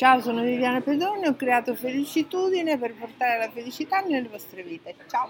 Ciao, sono Viviana Pedone, ho creato Felicitudine per portare la felicità nelle vostre vite. Ciao!